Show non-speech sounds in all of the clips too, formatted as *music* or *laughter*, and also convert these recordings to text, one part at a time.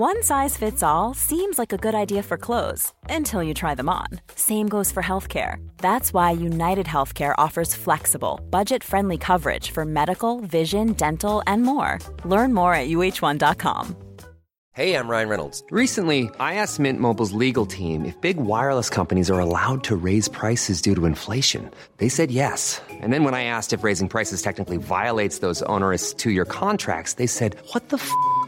One size fits all seems like a good idea for clothes until you try them on. Same goes for healthcare. That's why United Healthcare offers flexible, budget friendly coverage for medical, vision, dental, and more. Learn more at uh1.com. Hey, I'm Ryan Reynolds. Recently, I asked Mint Mobile's legal team if big wireless companies are allowed to raise prices due to inflation. They said yes. And then when I asked if raising prices technically violates those onerous two year contracts, they said, What the f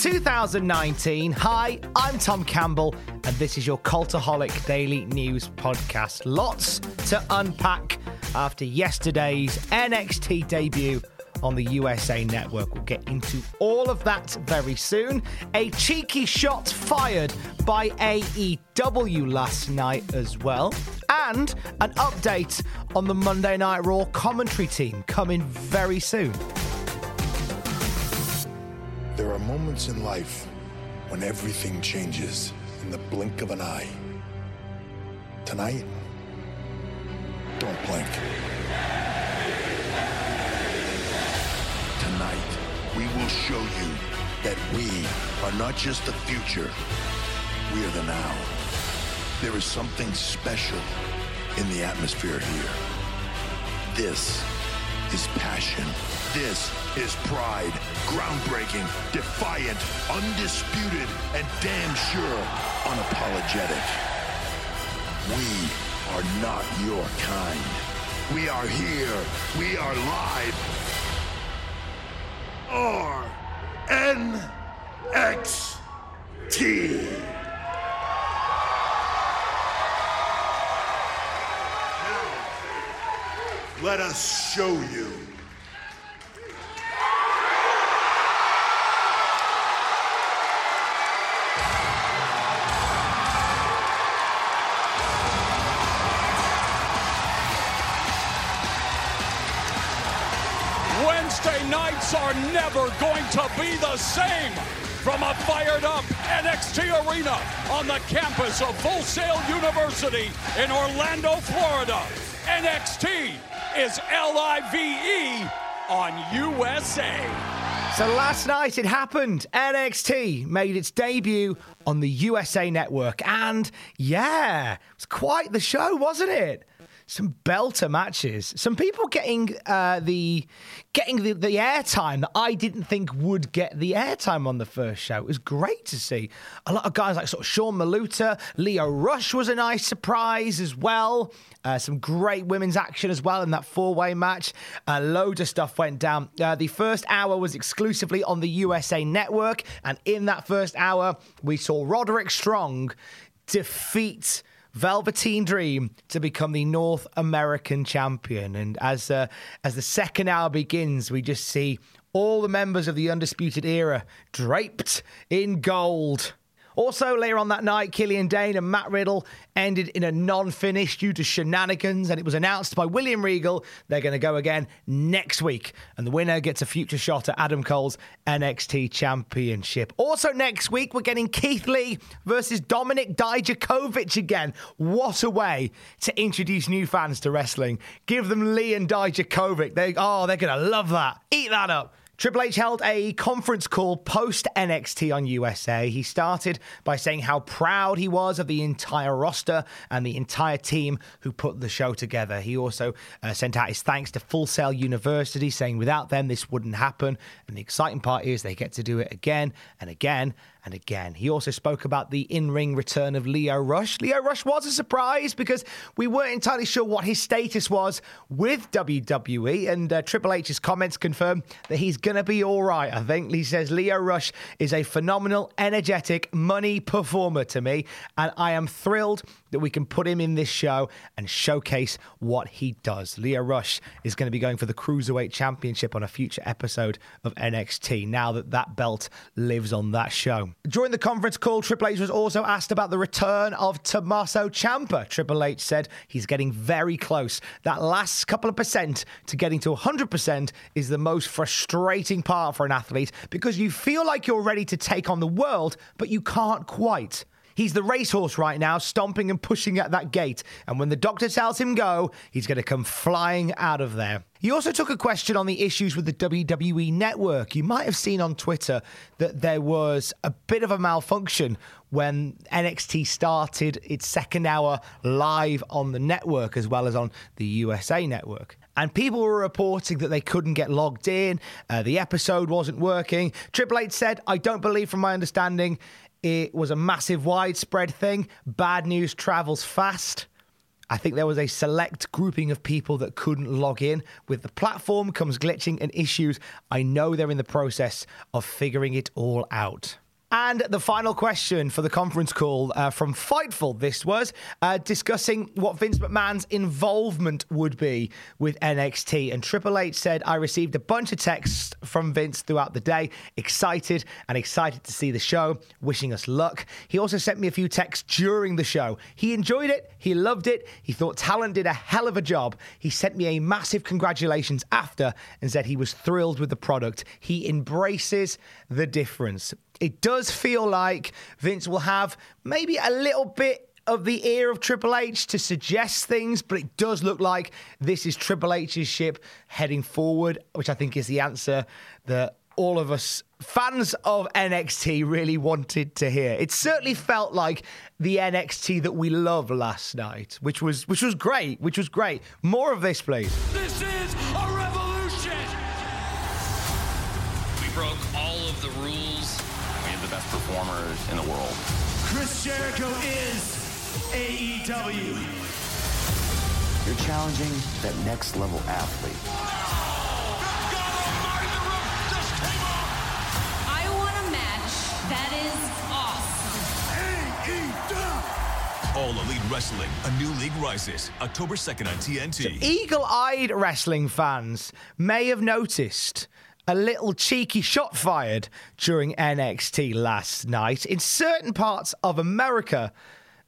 2019. Hi, I'm Tom Campbell, and this is your Cultaholic Daily News Podcast. Lots to unpack after yesterday's NXT debut on the USA Network. We'll get into all of that very soon. A cheeky shot fired by AEW last night as well. And an update on the Monday Night Raw commentary team coming very soon. Moments in life when everything changes in the blink of an eye. Tonight, don't blink. Tonight, we will show you that we are not just the future, we are the now. There is something special in the atmosphere here. This is passion. This is pride. Groundbreaking, defiant, undisputed, and damn sure unapologetic. We are not your kind. We are here. We are live. R N X T. Let us show you. Wednesday nights are never going to be the same. From a fired up NXT arena on the campus of Full Sail University in Orlando, Florida, NXT is L I V E on USA. So last night it happened. NXT made its debut on the USA Network. And yeah, it was quite the show, wasn't it? Some belter matches. Some people getting uh, the getting the, the airtime that I didn't think would get the airtime on the first show. It was great to see. A lot of guys like sort of Sean Maluta, Lio Rush was a nice surprise as well. Uh, some great women's action as well in that four way match. A load of stuff went down. Uh, the first hour was exclusively on the USA Network, and in that first hour, we saw Roderick Strong defeat. Velveteen Dream to become the North American champion. And as uh, as the second hour begins, we just see all the members of the Undisputed Era draped in gold. Also, later on that night, Killian Dain and Matt Riddle ended in a non finish due to shenanigans, and it was announced by William Regal they're going to go again next week. And the winner gets a future shot at Adam Cole's NXT Championship. Also, next week, we're getting Keith Lee versus Dominik Dijakovic again. What a way to introduce new fans to wrestling. Give them Lee and Dijakovic. They, oh, they're going to love that. Eat that up. Triple H held a conference call post NXT on USA. He started by saying how proud he was of the entire roster and the entire team who put the show together. He also uh, sent out his thanks to Full Sail University, saying without them this wouldn't happen. And the exciting part is they get to do it again and again and again. He also spoke about the in ring return of Lio Rush. Lio Rush was a surprise because we weren't entirely sure what his status was with WWE, and uh, Triple H's comments confirm that he's going to be all right, I think. He says Lio Rush is a phenomenal, energetic, money performer to me, and I am thrilled that we can put him in this show and showcase what he does. Lio Rush is going to be going for the Cruiserweight Championship on a future episode of NXT now that that belt lives on that show. During the conference call, Triple H was also asked about the return of Tommaso Ciampa. Triple H said he's getting very close. That last couple of percent to getting to 100% is the most frustrating part for an athlete because you feel like you're ready to take on the world, but you can't quite. He's the racehorse right now, stomping and pushing at that gate. And when the doctor tells him go, he's going to come flying out of there. He also took a question on the issues with the WWE network. You might have seen on Twitter that there was a bit of a malfunction when NXT started its second hour live on the network as well as on the USA network. And people were reporting that they couldn't get logged in, uh, the episode wasn't working. Triple H said, I don't believe, from my understanding, it was a massive, widespread thing. Bad news travels fast. I think there was a select grouping of people that couldn't log in. With the platform comes glitching and issues. I know they're in the process of figuring it all out. And the final question for the conference call uh, from Fightful, this was uh, discussing what Vince McMahon's involvement would be with NXT. And Triple H said, I received a bunch of texts from Vince throughout the day, excited and excited to see the show, wishing us luck. He also sent me a few texts during the show. He enjoyed it, he loved it, he thought Talent did a hell of a job. He sent me a massive congratulations after and said he was thrilled with the product. He embraces the difference it does feel like Vince will have maybe a little bit of the ear of Triple H to suggest things, but it does look like this is Triple H's ship heading forward, which I think is the answer that all of us fans of NXT really wanted to hear. It certainly felt like the NXT that we love last night, which was which was great, which was great. More of this, please. This is a revolution. We broke all of the rules best performers in the world. Chris Jericho is AEW. You're challenging that next level athlete. I want a match that is awesome. All Elite Wrestling, a new league rises October 2nd on TNT. Eagle eyed wrestling fans may have noticed a little cheeky shot fired during NXT last night. In certain parts of America,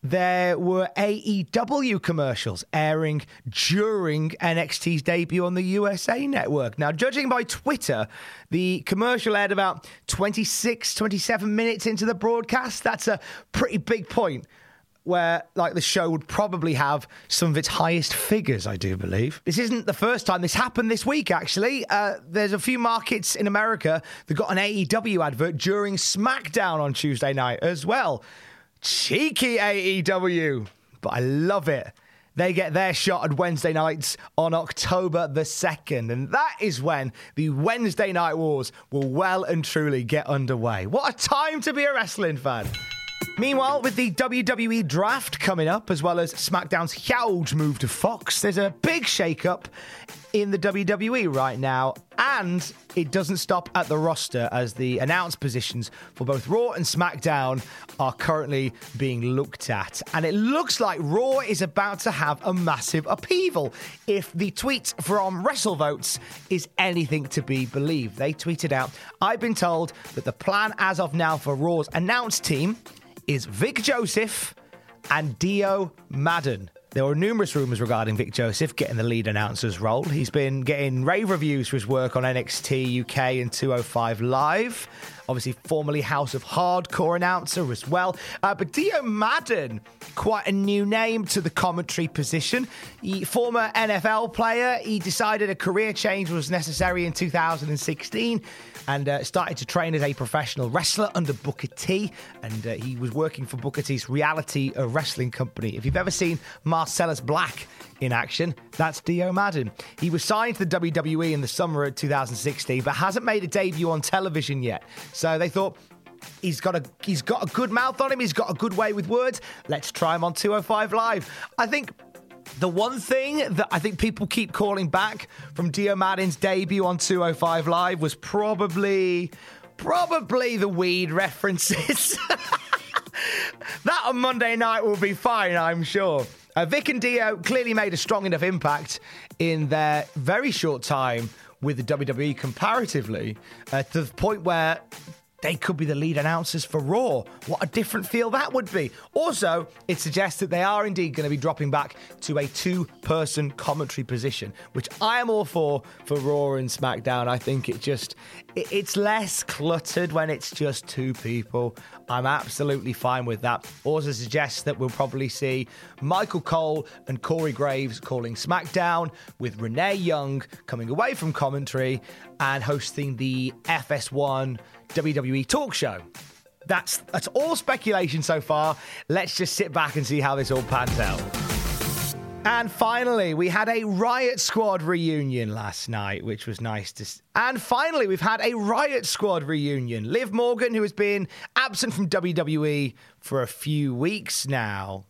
there were AEW commercials airing during NXT's debut on the USA network. Now, judging by Twitter, the commercial aired about 26, 27 minutes into the broadcast. That's a pretty big point where like the show would probably have some of its highest figures, I do believe. This isn't the first time this happened this week, actually. Uh, there's a few markets in America that got an AEW advert during SmackDown on Tuesday night as well. Cheeky AEW, but I love it. They get their shot at Wednesday nights on October the 2nd. And that is when the Wednesday Night Wars will well and truly get underway. What a time to be a wrestling fan! Meanwhile, with the WWE draft coming up, as well as SmackDown's huge move to Fox, there's a big shake-up in the WWE right now, and it doesn't stop at the roster as the announced positions for both Raw and SmackDown are currently being looked at. And it looks like Raw is about to have a massive upheaval if the tweet from WrestleVotes is anything to be believed. They tweeted out, I've been told that the plan as of now for Raw's announced team is Vic Joseph and Dio Madden. There were numerous rumours regarding Vic Joseph getting the lead announcer's role. He's been getting rave reviews for his work on NXT UK and 205 Live. Obviously, formerly House of Hardcore announcer as well. Uh, but Dio Madden, quite a new name to the commentary position. He, former NFL player, he decided a career change was necessary in 2016 and uh, started to train as a professional wrestler under Booker T. And uh, he was working for Booker T's reality uh, wrestling company. If you've ever seen Marcellus Black in action, that's Dio Madden. He was signed to the WWE in the summer of 2016, but hasn't made a debut on television yet. So they thought, He's got a he's got a good mouth on him. He's got a good way with words. Let's try him on 205 Live. I think the one thing that I think people keep calling back from Dio Madden's debut on 205 Live was probably, probably the weed references. *laughs* that on Monday night will be fine, I'm sure. Uh, Vic and Dio clearly made a strong enough impact in their very short time with the WWE comparatively uh, to the point where they could be the lead announcers for Raw. What a different feel that would be. Also, it suggests that they are indeed going to be dropping back to a two person commentary position, which I am all for for Raw and SmackDown. I think it just it's less cluttered when it's just two people. I'm absolutely fine with that. Also suggests that we'll probably see Michael Cole and Corey Graves calling SmackDown with Renee Young coming away from commentary and hosting the FS1 WWE talk show. That's that's all speculation so far. Let's just sit back and see how this all pans out. And finally, we had a Riot Squad reunion last night, which was nice to. And finally, we've had a Riot Squad reunion. Liv Morgan, who has been absent from WWE for a few weeks now,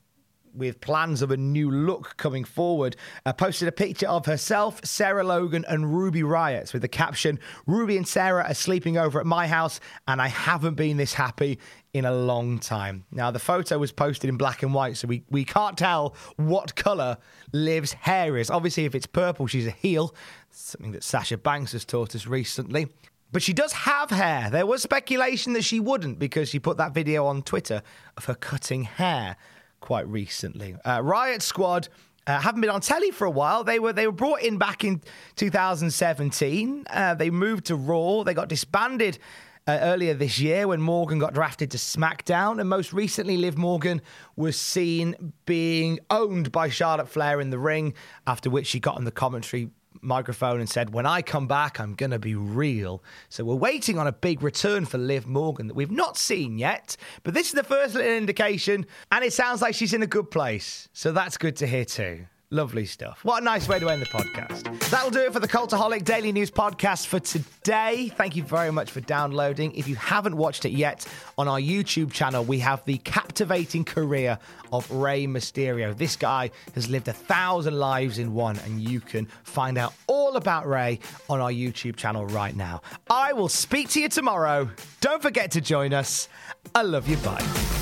with plans of a new look coming forward, uh, posted a picture of herself, Sarah Logan, and Ruby Riott with the caption Ruby and Sarah are sleeping over at my house, and I haven't been this happy in a long time. Now, the photo was posted in black and white, so we, we can't tell what colour Liv's hair is. Obviously, if it's purple, she's a heel, something that Sasha Banks has taught us recently. But she does have hair. There was speculation that she wouldn't because she put that video on Twitter of her cutting hair quite recently. Uh, Riot Squad uh, haven't been on telly for a while. They were they were brought in back in 2017. Uh, they moved to Raw. They got disbanded. Uh, earlier this year, when Morgan got drafted to SmackDown, and most recently, Liv Morgan was seen being owned by Charlotte Flair in the ring, after which she got on the commentary microphone and said, When I come back, I'm going to be real. So we're waiting on a big return for Liv Morgan that we've not seen yet. But this is the first little indication, and it sounds like she's in a good place. So that's good to hear too. Lovely stuff. What a nice way to end the podcast. That'll do it for the Cultaholic Daily News podcast for today. Thank you very much for downloading. If you haven't watched it yet, on our YouTube channel, we have the captivating career of Rey Mysterio. This guy has lived a thousand lives in one, and you can find out all about Rey on our YouTube channel right now. I will speak to you tomorrow. Don't forget to join us. I love you. Bye.